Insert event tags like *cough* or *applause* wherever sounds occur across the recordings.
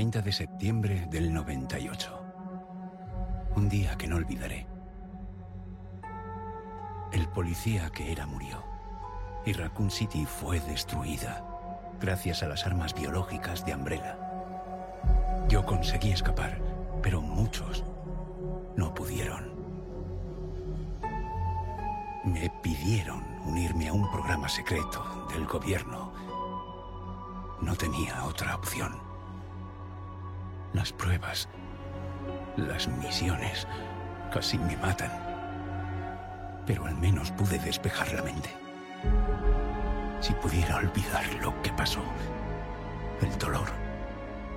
30 de septiembre del 98. Un día que no olvidaré. El policía que era murió y Raccoon City fue destruida gracias a las armas biológicas de Umbrella. Yo conseguí escapar, pero muchos no pudieron. Me pidieron unirme a un programa secreto del gobierno. No tenía otra opción. Las pruebas, las misiones, casi me matan. Pero al menos pude despejar la mente. Si pudiera olvidar lo que pasó, el dolor,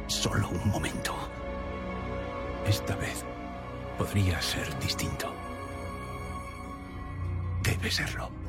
solo un momento. Esta vez podría ser distinto. Debe serlo.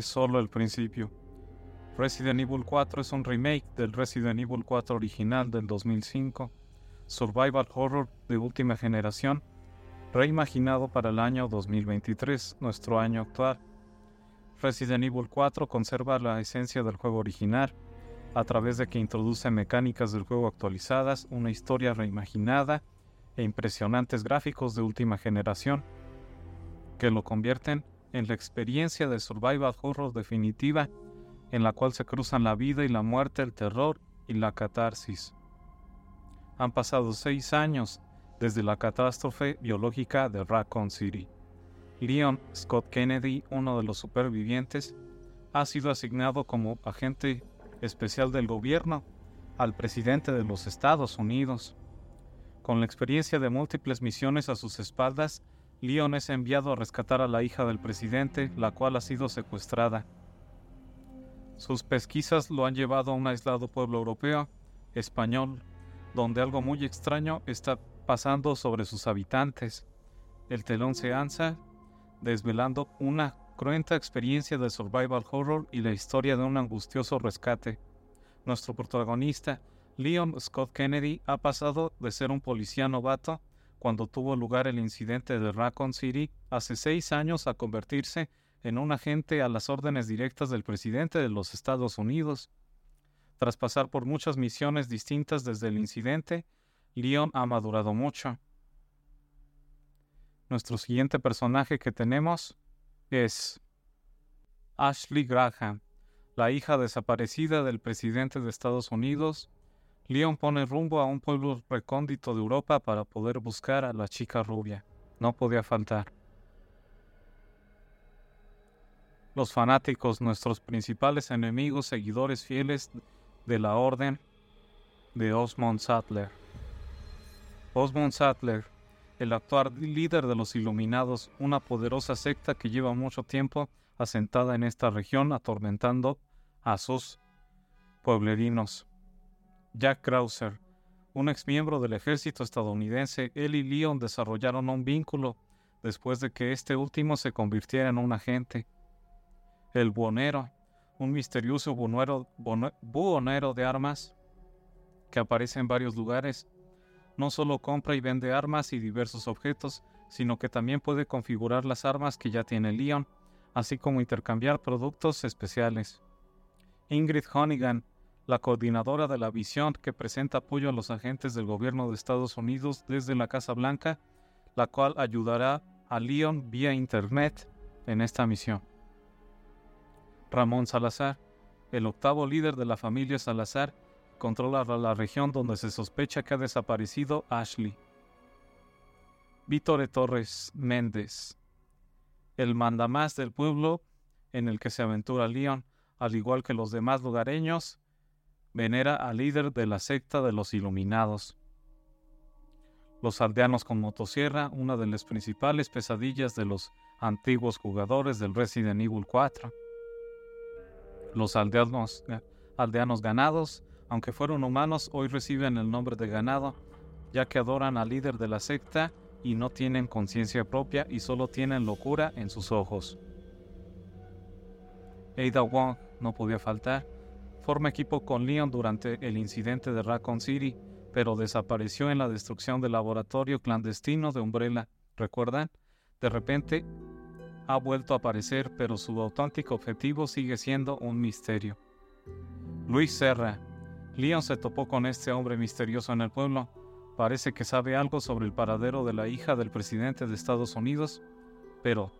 Es solo el principio. Resident Evil 4 es un remake del Resident Evil 4 original del 2005, survival horror de última generación, reimaginado para el año 2023, nuestro año actual. Resident Evil 4 conserva la esencia del juego original, a través de que introduce mecánicas del juego actualizadas, una historia reimaginada e impresionantes gráficos de última generación, que lo convierten en la experiencia de survival horror definitiva en la cual se cruzan la vida y la muerte, el terror y la catarsis. Han pasado seis años desde la catástrofe biológica de Raccoon City. Leon Scott Kennedy, uno de los supervivientes, ha sido asignado como agente especial del gobierno al presidente de los Estados Unidos. Con la experiencia de múltiples misiones a sus espaldas, Leon es enviado a rescatar a la hija del presidente, la cual ha sido secuestrada. Sus pesquisas lo han llevado a un aislado pueblo europeo, español, donde algo muy extraño está pasando sobre sus habitantes. el telón se alza, desvelando una cruenta experiencia de survival horror y la historia de un angustioso rescate. Nuestro protagonista, Leon Scott Kennedy, ha pasado de ser un policía novato cuando tuvo lugar el incidente de Raccoon City hace seis años a convertirse en un agente a las órdenes directas del presidente de los Estados Unidos. Tras pasar por muchas misiones distintas desde el incidente, Leon ha madurado mucho. Nuestro siguiente personaje que tenemos es Ashley Graham, la hija desaparecida del presidente de Estados Unidos. Leon pone rumbo a un pueblo recóndito de Europa para poder buscar a la chica rubia. No podía faltar. Los fanáticos, nuestros principales enemigos, seguidores fieles de la orden de Osmond Sattler. Osmond Sattler el actual líder de los Iluminados, una poderosa secta que lleva mucho tiempo asentada en esta región atormentando a sus pueblerinos. Jack Krauser, un exmiembro del ejército estadounidense, él y Leon desarrollaron un vínculo después de que este último se convirtiera en un agente. El Buonero, un misterioso buhonero de armas que aparece en varios lugares, no solo compra y vende armas y diversos objetos, sino que también puede configurar las armas que ya tiene Leon, así como intercambiar productos especiales. Ingrid Honigan, la coordinadora de la visión que presenta apoyo a los agentes del gobierno de Estados Unidos desde la Casa Blanca, la cual ayudará a Leon vía Internet en esta misión. Ramón Salazar, el octavo líder de la familia Salazar, controla la región donde se sospecha que ha desaparecido Ashley. Víctor Torres Méndez, el mandamás del pueblo en el que se aventura Leon, al igual que los demás lugareños, venera al líder de la secta de los Iluminados. Los aldeanos con motosierra, una de las principales pesadillas de los antiguos jugadores del Resident Evil 4. Los aldeanos, eh, aldeanos ganados, aunque fueron humanos, hoy reciben el nombre de ganado, ya que adoran al líder de la secta y no tienen conciencia propia y solo tienen locura en sus ojos. Ada Wong no podía faltar. Forma equipo con Leon durante el incidente de Raccoon City, pero desapareció en la destrucción del laboratorio clandestino de Umbrella. ¿Recuerdan? De repente ha vuelto a aparecer, pero su auténtico objetivo sigue siendo un misterio. Luis Serra, Leon se topó con este hombre misterioso en el pueblo. Parece que sabe algo sobre el paradero de la hija del presidente de Estados Unidos, pero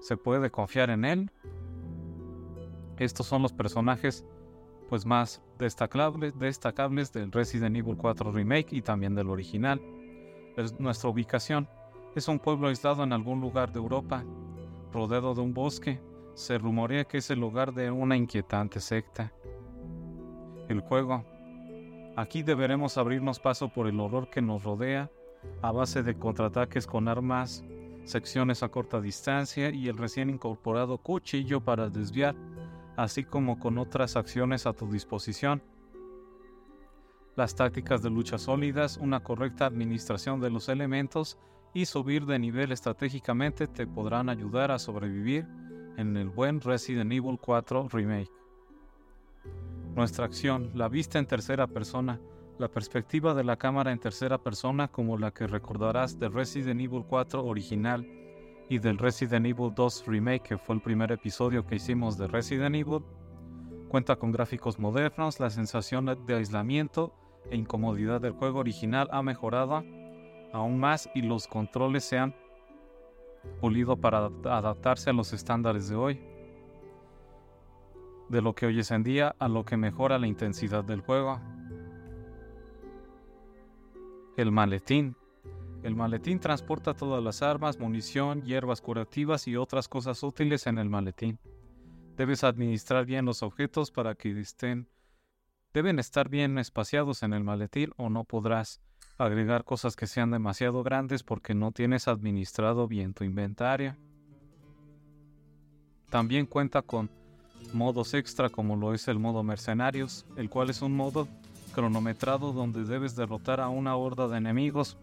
¿se puede confiar en él? Estos son los personajes pues más destacables, destacables del Resident Evil 4 Remake y también del original. Es nuestra ubicación es un pueblo aislado en algún lugar de Europa, rodeado de un bosque. Se rumorea que es el lugar de una inquietante secta el juego. Aquí deberemos abrirnos paso por el horror que nos rodea a base de contraataques con armas, secciones a corta distancia y el recién incorporado cuchillo para desviar, así como con otras acciones a tu disposición. Las tácticas de lucha sólidas, una correcta administración de los elementos y subir de nivel estratégicamente te podrán ayudar a sobrevivir en el buen Resident Evil 4 Remake. Nuestra acción, la vista en tercera persona, la perspectiva de la cámara en tercera persona como la que recordarás de Resident Evil 4 original y del Resident Evil 2 Remake que fue el primer episodio que hicimos de Resident Evil, cuenta con gráficos modernos, la sensación de aislamiento e incomodidad del juego original ha mejorado aún más y los controles se han pulido para adaptarse a los estándares de hoy de lo que hoy es en día a lo que mejora la intensidad del juego. El maletín. El maletín transporta todas las armas, munición, hierbas curativas y otras cosas útiles en el maletín. Debes administrar bien los objetos para que estén deben estar bien espaciados en el maletín o no podrás agregar cosas que sean demasiado grandes porque no tienes administrado bien tu inventario. También cuenta con modos extra como lo es el modo mercenarios, el cual es un modo cronometrado donde debes derrotar a una horda de enemigos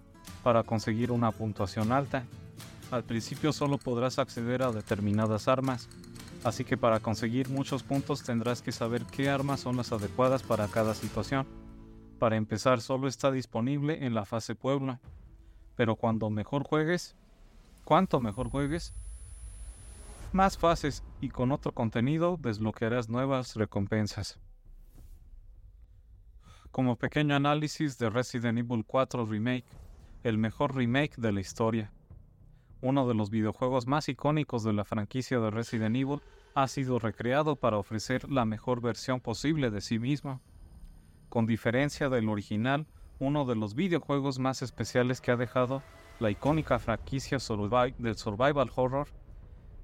para conseguir una puntuación alta. Al principio solo podrás acceder a determinadas armas, así que para conseguir muchos puntos tendrás que saber qué armas son las adecuadas para cada situación. Para empezar solo está disponible en la fase Puebla, pero cuando mejor juegues, cuanto mejor juegues, más fases y con otro contenido desbloquearás nuevas recompensas. Como pequeño análisis de Resident Evil 4 Remake, el mejor remake de la historia. Uno de los videojuegos más icónicos de la franquicia de Resident Evil ha sido recreado para ofrecer la mejor versión posible de sí mismo. Con diferencia del original, uno de los videojuegos más especiales que ha dejado la icónica franquicia del survival horror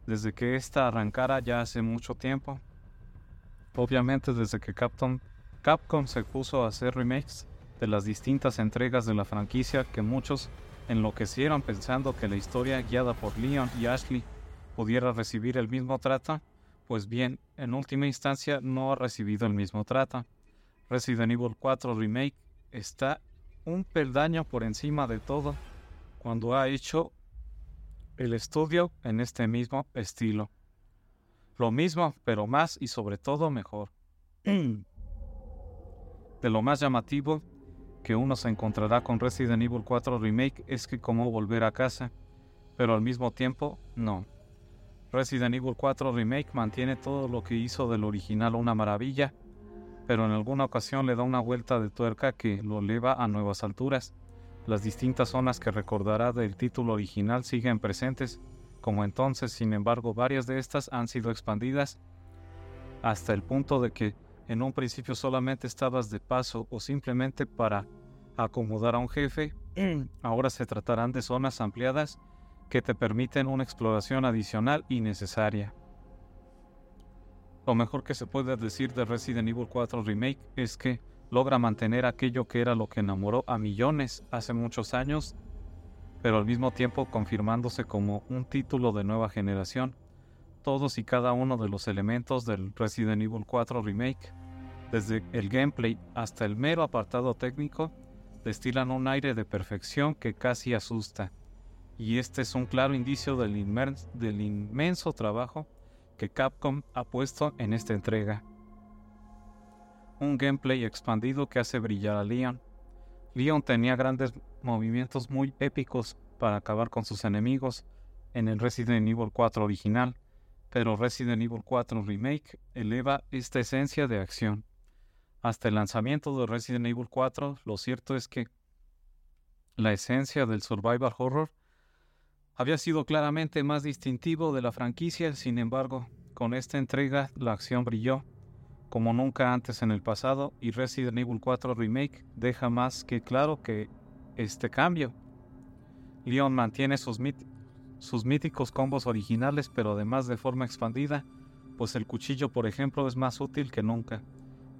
desde que ésta arrancara ya hace mucho tiempo. Obviamente desde que Capcom, Capcom se puso a hacer remakes de las distintas entregas de la franquicia que muchos enloquecieron pensando que la historia guiada por Leon y Ashley pudiera recibir el mismo trato, pues bien, en última instancia no ha recibido el mismo trato. Resident Evil 4 Remake está un peldaño por encima de todo cuando ha hecho el estudio en este mismo estilo. Lo mismo, pero más y sobre todo mejor. *clears throat* De lo más llamativo que uno se encontrará con Resident Evil 4 Remake es que como volver a casa, pero al mismo tiempo no. Resident Evil 4 Remake mantiene todo lo que hizo del original una maravilla, pero en alguna ocasión le da una vuelta de tuerca que lo eleva a nuevas alturas. Las distintas zonas que recordará del título original siguen presentes, como entonces, sin embargo, varias de estas han sido expandidas hasta el punto de que en un principio solamente estabas de paso o simplemente para acomodar a un jefe, *clears throat* ahora se tratarán de zonas ampliadas que te permiten una exploración adicional y necesaria. Lo mejor que se puede decir de Resident Evil 4 Remake es que logra mantener aquello que era lo que enamoró a millones hace muchos años, pero al mismo tiempo confirmándose como un título de nueva generación. Todos y cada uno de los elementos del Resident Evil 4 Remake, desde el gameplay hasta el mero apartado técnico, destilan un aire de perfección que casi asusta. Y este es un claro indicio del, inmenso trabajo que Capcom ha puesto en esta entrega un gameplay expandido que hace brillar a Leon. Leon tenía grandes movimientos muy épicos para acabar con sus enemigos en el Resident Evil 4 original, pero Resident Evil 4 Remake eleva esta esencia de acción. Hasta el lanzamiento de Resident Evil 4, lo cierto es que la esencia del survival horror había sido claramente más distintivo de la franquicia, sin embargo, con esta entrega la acción brilló como nunca antes en el pasado y Resident Evil 4 Remake deja más que claro que este cambio. Leon mantiene sus, sus míticos combos originales pero además de forma expandida, pues el cuchillo por ejemplo es más útil que nunca.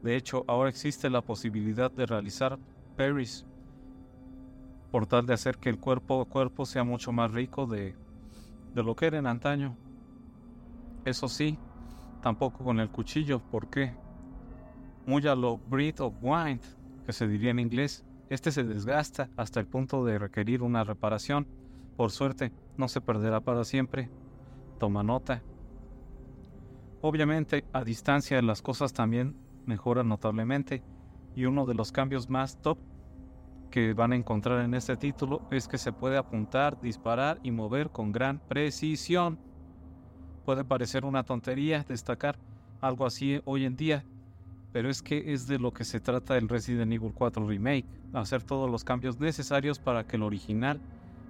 De hecho, ahora existe la posibilidad de realizar parries por tal de hacer que el cuerpo cuerpo sea mucho más rico de, de lo que era en antaño. Eso sí, tampoco con el cuchillo. ¿Por qué? Muy a lo breed of wind, que se diría en inglés. Este se desgasta hasta el punto de requerir una reparación. Por suerte, no se perderá para siempre. Toma nota. Obviamente, a distancia las cosas también mejoran notablemente. Y uno de los cambios más top que van a encontrar en este título es que se puede apuntar, disparar y mover con gran precisión. Puede parecer una tontería destacar algo así hoy en día, pero es que es de lo que se trata el Resident Evil 4 Remake, hacer todos los cambios necesarios para que el original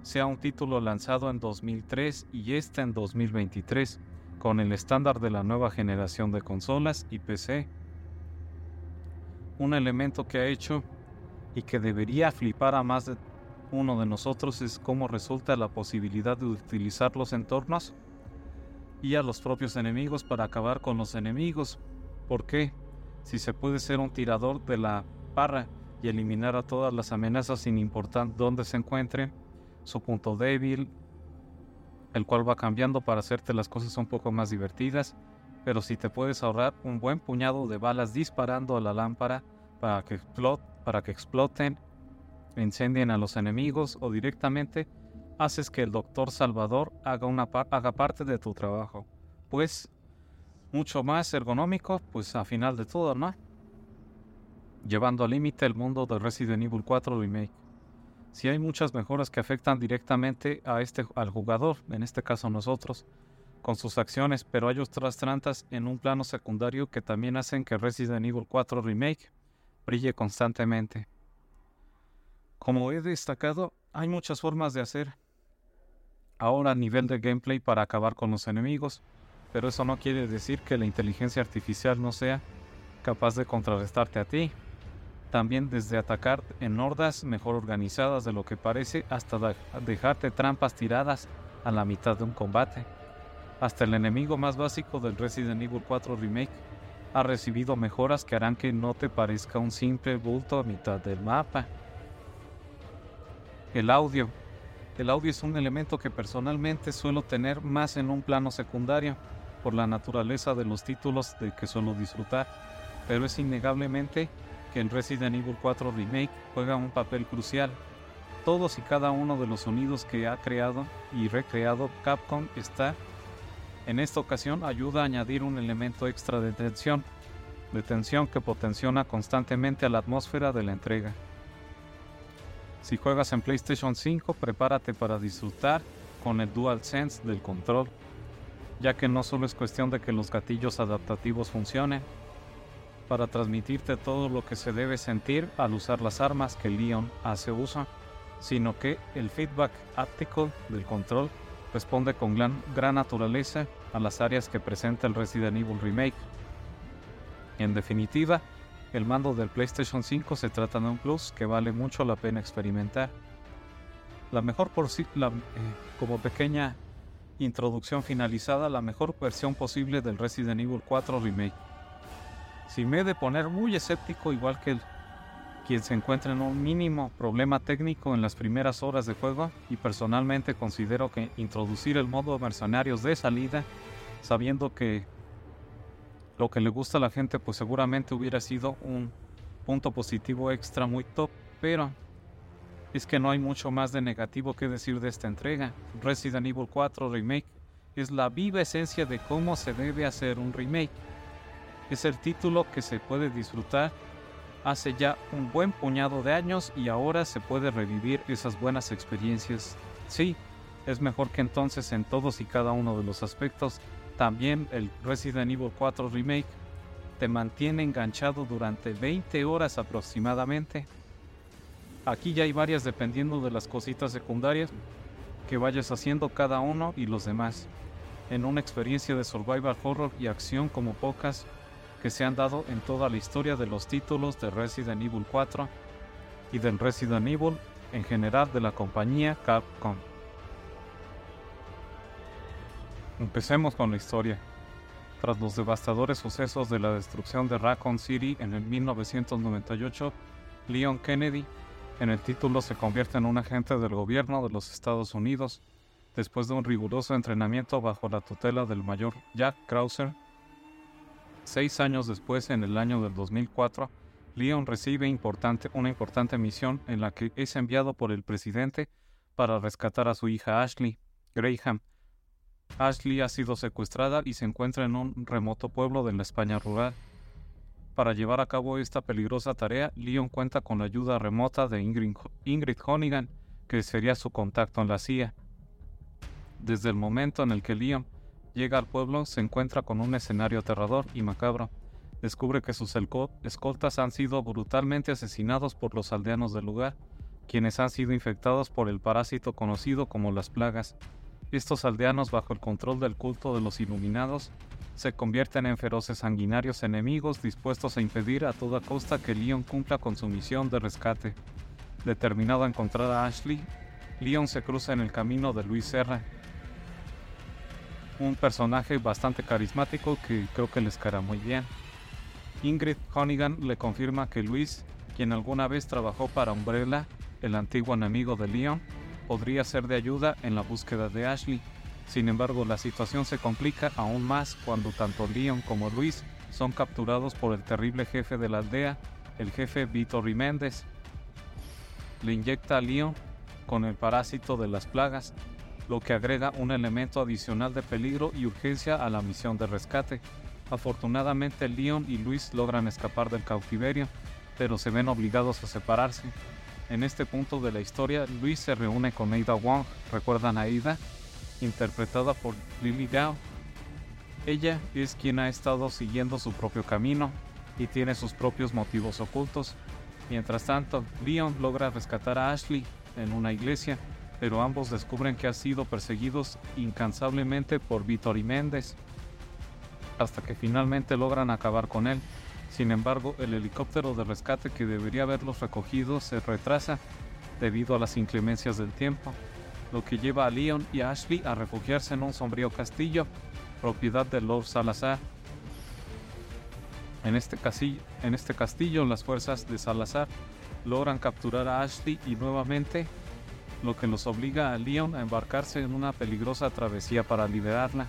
sea un título lanzado en 2003 y este en 2023, con el estándar de la nueva generación de consolas y PC. Un elemento que ha hecho y que debería flipar a más de uno de nosotros es cómo resulta la posibilidad de utilizar los entornos y a los propios enemigos para acabar con los enemigos. ¿Por qué? Si se puede ser un tirador de la barra y eliminar a todas las amenazas sin importar dónde se encuentren, su punto débil, el cual va cambiando para hacerte las cosas un poco más divertidas, pero si te puedes ahorrar un buen puñado de balas disparando a la lámpara para que, exploten, incendien a los enemigos o directamente haces que el doctor Salvador haga parte de tu trabajo. Pues mucho más ergonómico, pues a final de todo, ¿no? Llevando al límite el mundo de Resident Evil 4 Remake. Si hay muchas mejoras que afectan directamente a este, al jugador, en este caso nosotros, con sus acciones, pero hay otras trampas en un plano secundario que también hacen que Resident Evil 4 Remake brille constantemente. Como he destacado, hay muchas formas de hacer ahora a nivel de gameplay para acabar con los enemigos, pero eso no quiere decir que la inteligencia artificial no sea capaz de contrarrestarte a ti. También desde atacar en hordas mejor organizadas de lo que parece hasta dejarte trampas tiradas a la mitad de un combate. Hasta el enemigo más básico del Resident Evil 4 Remake ha recibido mejoras que harán que no te parezca un simple bulto a mitad del mapa. El audio. El audio es un elemento que personalmente suelo tener más en un plano secundario por la naturaleza de los títulos de que suelo disfrutar, pero es innegablemente que en Resident Evil 4 Remake juega un papel crucial. Todos y cada uno de los sonidos que ha creado y recreado Capcom está, en esta ocasión, ayuda a añadir un elemento extra de tensión, de tensión que potenciona constantemente a la atmósfera de la entrega. Si juegas en PlayStation 5, prepárate para disfrutar con el DualSense del control ya que no solo es cuestión de que los gatillos adaptativos funcionen, para transmitirte todo lo que se debe sentir al usar las armas que Leon hace uso, sino que el feedback áptico del control responde con gran, naturaleza a las áreas que presenta el Resident Evil Remake. En definitiva, el mando del PlayStation 5 se trata de un plus que vale mucho la pena experimentar. La mejor por la, eh, como pequeña introducción finalizada la mejor versión posible del Resident Evil 4 Remake. Si me he de poner muy escéptico, igual que quien se encuentra en un mínimo problema técnico en las primeras horas de juego, y personalmente considero que introducir el modo mercenarios de salida, sabiendo que lo que le gusta a la gente, pues seguramente hubiera sido un punto positivo extra muy top, pero es que no hay mucho más de negativo que decir de esta entrega. Resident Evil 4 Remake es la viva esencia de cómo se debe hacer un remake. Es el título que se puede disfrutar hace ya un buen puñado de años y ahora se puede revivir esas buenas experiencias. Sí, es mejor que entonces en todos y cada uno de los aspectos. También el Resident Evil 4 Remake te mantiene enganchado durante 20 horas aproximadamente Aquí ya hay varias dependiendo de las cositas secundarias que vayas haciendo cada uno y los demás. En una experiencia de survival horror y acción como pocas que se han dado en toda la historia de los títulos de Resident Evil 4 y del Resident Evil en general de la compañía Capcom. Empecemos con la historia. Tras los devastadores sucesos de la destrucción de Raccoon City en el 1998, Leon Kennedy en el título se convierte en un agente del gobierno de los Estados Unidos después de un riguroso entrenamiento bajo la tutela del mayor Jack Krauser. Seis años después, en el año del 2004, Leon recibe importante, una importante misión en la que es enviado por el presidente para rescatar a su hija Ashley Graham. Ashley ha sido secuestrada y se encuentra en un remoto pueblo de la España rural. Para llevar a cabo esta peligrosa tarea, Leon cuenta con la ayuda remota de Ingrid, Ingrid Honigan, que sería su contacto en la CIA. Desde el momento en el que Leon llega al pueblo, se encuentra con un escenario aterrador y macabro. Descubre que sus escoltas han sido brutalmente asesinados por los aldeanos del lugar, quienes han sido infectados por el parásito conocido como las plagas. Estos aldeanos, bajo el control del culto de los iluminados, se convierten en feroces sanguinarios enemigos dispuestos a impedir a toda costa que Leon cumpla con su misión de rescate. Determinado a encontrar a Ashley, Leon se cruza en el camino de Luis Serra, un personaje bastante carismático que creo que les caerá muy bien. Ingrid Honigan le confirma que Luis, quien alguna vez trabajó para Umbrella, el antiguo enemigo de Leon, podría ser de ayuda en la búsqueda de Ashley sin embargo, la situación se complica aún más cuando tanto Leon como Luis son capturados por el terrible jefe de la aldea, el jefe Vito Riméndez. Le inyecta a Leon con el parásito de las plagas, lo que agrega un elemento adicional de peligro y urgencia a la misión de rescate. Afortunadamente Leon y Luis logran escapar del cautiverio, pero se ven obligados a separarse. En este punto de la historia, Luis se reúne con Ada Wong, ¿recuerdan a Ada? Interpretada por Lily Gao. Ella es quien ha estado siguiendo su propio camino y tiene sus propios motivos ocultos. Mientras tanto, Leon logra rescatar a Ashley en una iglesia, pero ambos descubren que han sido perseguidos incansablemente por y Méndez, hasta que finalmente logran acabar con él. Sin embargo, el helicóptero de rescate que debería haberlos recogido se retrasa debido a las inclemencias del tiempo, lo que lleva a Leon y Ashley a refugiarse en un sombrío castillo, propiedad de Lord Salazar. En este, este castillo, las fuerzas de Salazar logran capturar a Ashley y nuevamente, lo que los obliga a Leon a embarcarse en una peligrosa travesía para liberarla.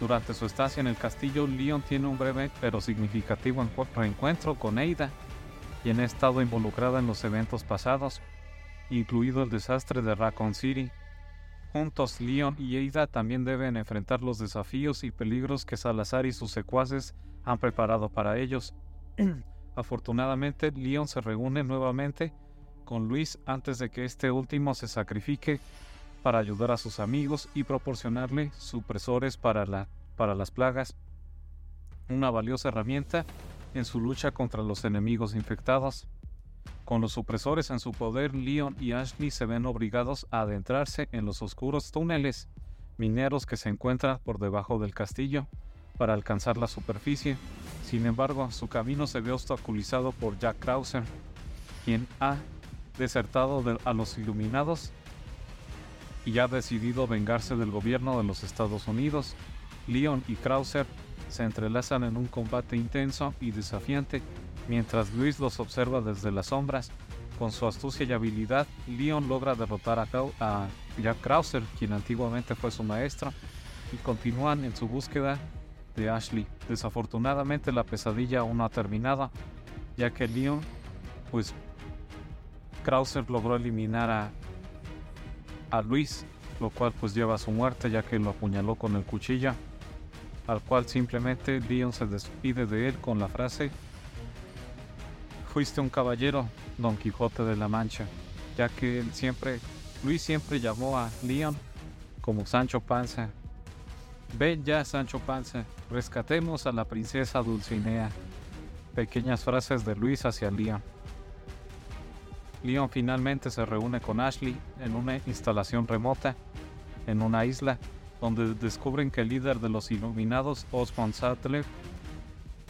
Durante su estancia en el castillo, Leon tiene un breve pero significativo reencuentro con Ada, quien ha estado involucrada en los eventos pasados, incluido el desastre de Raccoon City. Juntos, Leon y Ada también deben enfrentar los desafíos y peligros que Salazar y sus secuaces han preparado para ellos. *clears throat* Afortunadamente, Leon se reúne nuevamente Luis antes de que este último se sacrifique para ayudar a sus amigos y proporcionarle supresores para, la, para las plagas, una valiosa herramienta en su lucha contra los enemigos infectados. Con los supresores en su poder, Leon y Ashley se ven obligados a adentrarse en los oscuros túneles mineros que se encuentran por debajo del castillo para alcanzar la superficie. Sin embargo, su camino se ve obstaculizado por Jack Krauser, quien ha desertado a los Iluminados y ha decidido vengarse del gobierno de los Estados Unidos. Leon y Krauser se entrelazan en un combate intenso y desafiante, mientras Luis los observa desde las sombras. Con su astucia y habilidad, Leon logra derrotar a, a Jack Krauser, quien antiguamente fue su maestro, y continúan en su búsqueda de Ashley. Desafortunadamente la pesadilla aún no ha terminado, ya que Leon, pues Krauser logró eliminar a a Luis, lo cual pues lleva a su muerte ya que lo apuñaló con el cuchillo, al cual simplemente Leon se despide de él con la frase Fuiste un caballero, Don Quijote de la Mancha, ya que él siempre, Luis siempre llamó a Leon como Sancho Panza. Ven ya, Sancho Panza, rescatemos a la princesa Dulcinea. Pequeñas frases de Luis hacia Leon. Leon finalmente se reúne con Ashley en una instalación remota en una isla, donde descubren que el líder de los Iluminados, Osmond Sattler,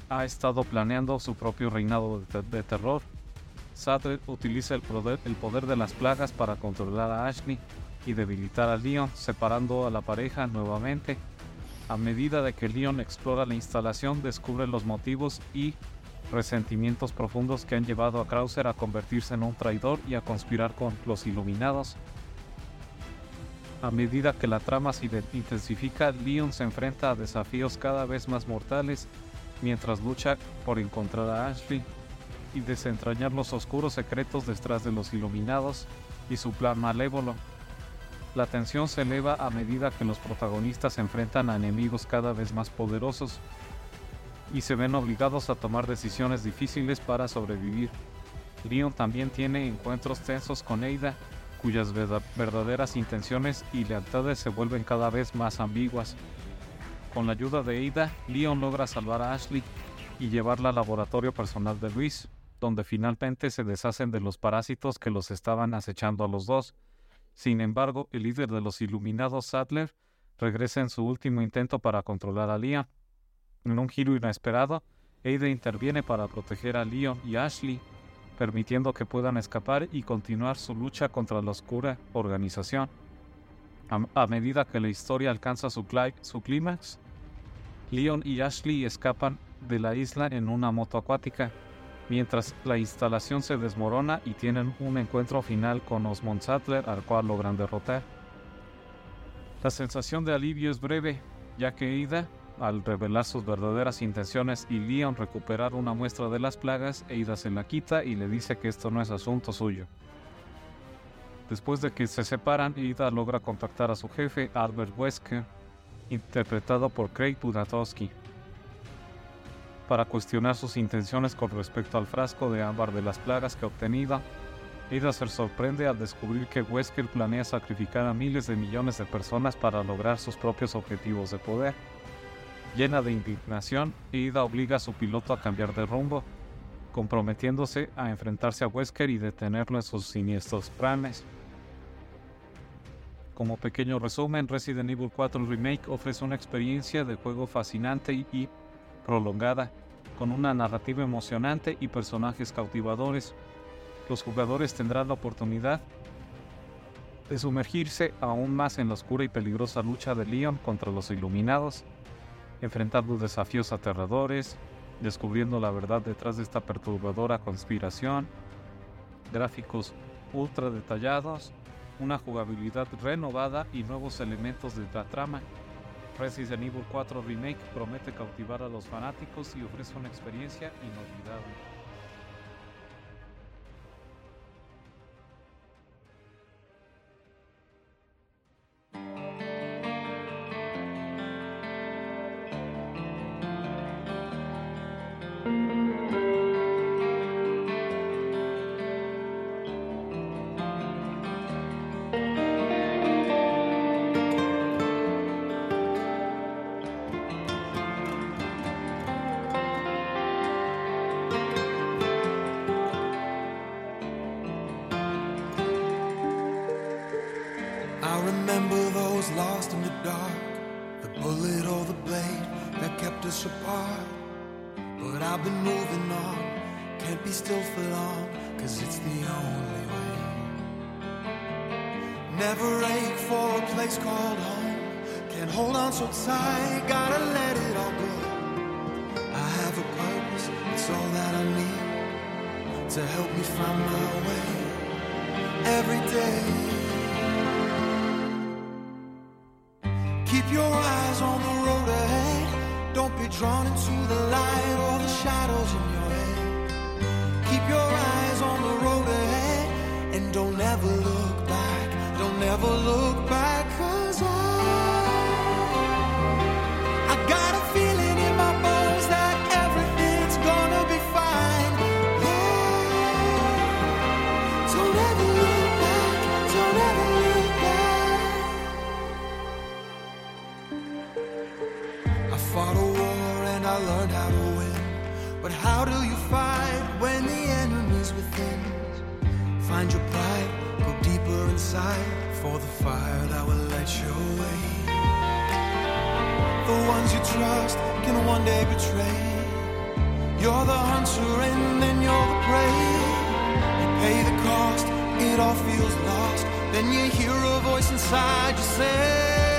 ha estado planeando su propio reinado de, terror. Sattler utiliza el poder, el poder de las plagas para controlar a Ashley y debilitar a Leon, separando a la pareja nuevamente. A medida de que Leon explora la instalación, descubre los motivos y resentimientos profundos que han llevado a Krauser a convertirse en un traidor y a conspirar con los Iluminados. A medida que la trama se intensifica, Leon se enfrenta a desafíos cada vez más mortales mientras lucha por encontrar a Ashley y desentrañar los oscuros secretos detrás de los Iluminados y su plan malévolo. La tensión se eleva a medida que los protagonistas se enfrentan a enemigos cada vez más poderosos y se ven obligados a tomar decisiones difíciles para sobrevivir. Leon también tiene encuentros tensos con Ada, cuyas verdaderas intenciones y lealtades se vuelven cada vez más ambiguas. Con la ayuda de Ada, Leon logra salvar a Ashley y llevarla al laboratorio personal de Luis, donde finalmente se deshacen de los parásitos que los estaban acechando a los dos. Sin embargo, el líder de los Iluminados, Sadler, regresa en su último intento para controlar a Leon en un giro inesperado, Ada interviene para proteger a Leon y Ashley, permitiendo que puedan escapar y continuar su lucha contra la oscura organización. A, medida que la historia alcanza su, clímax, Leon y Ashley escapan de la isla en una moto acuática, mientras la instalación se desmorona y tienen un encuentro final con Osmond Sattler al cual logran derrotar. La sensación de alivio es breve, ya que Ada al revelar sus verdaderas intenciones y Leon recuperar una muestra de las plagas, Eida se la quita y le dice que esto no es asunto suyo. Después de que se separan, Ida logra contactar a su jefe, Albert Wesker, interpretado por Craig Budatowski, para cuestionar sus intenciones con respecto al frasco de ámbar de las plagas que obtenida. Ida se sorprende al descubrir que Wesker planea sacrificar a miles de millones de personas para lograr sus propios objetivos de poder. Llena de indignación, Ida obliga a su piloto a cambiar de rumbo, comprometiéndose a enfrentarse a Wesker y detenerlo en sus siniestros planes. Como pequeño resumen, Resident Evil 4 Remake ofrece una experiencia de juego fascinante y prolongada, con una narrativa emocionante y personajes cautivadores. Los jugadores tendrán la oportunidad de sumergirse aún más en la oscura y peligrosa lucha de Leon contra los Iluminados, enfrentando desafíos aterradores, descubriendo la verdad detrás de esta perturbadora conspiración, gráficos ultra detallados, una jugabilidad renovada y nuevos elementos de la trama. Resident Evil 4 Remake promete cautivar a los fanáticos y ofrece una experiencia inolvidable. I remember those Lost in the dark, the bullet or the blade that kept us apart. I've been moving on, can't be still for long, cause it's the only way. Never ache for a place called home, can't hold on so tight, gotta let it all go. I have a purpose, it's all that I need to help me find my way every day. Keep your eyes on the road ahead, don't be drawn into the light shadows in your head. Keep your eyes on the road ahead and don't ever look back. Don't ever look back. Find your pride, go deeper inside for the fire that will light your way. The ones you trust can one day betray. You're the hunter and then you're the prey. You pay the cost, it all feels lost. Then you hear a voice inside you say.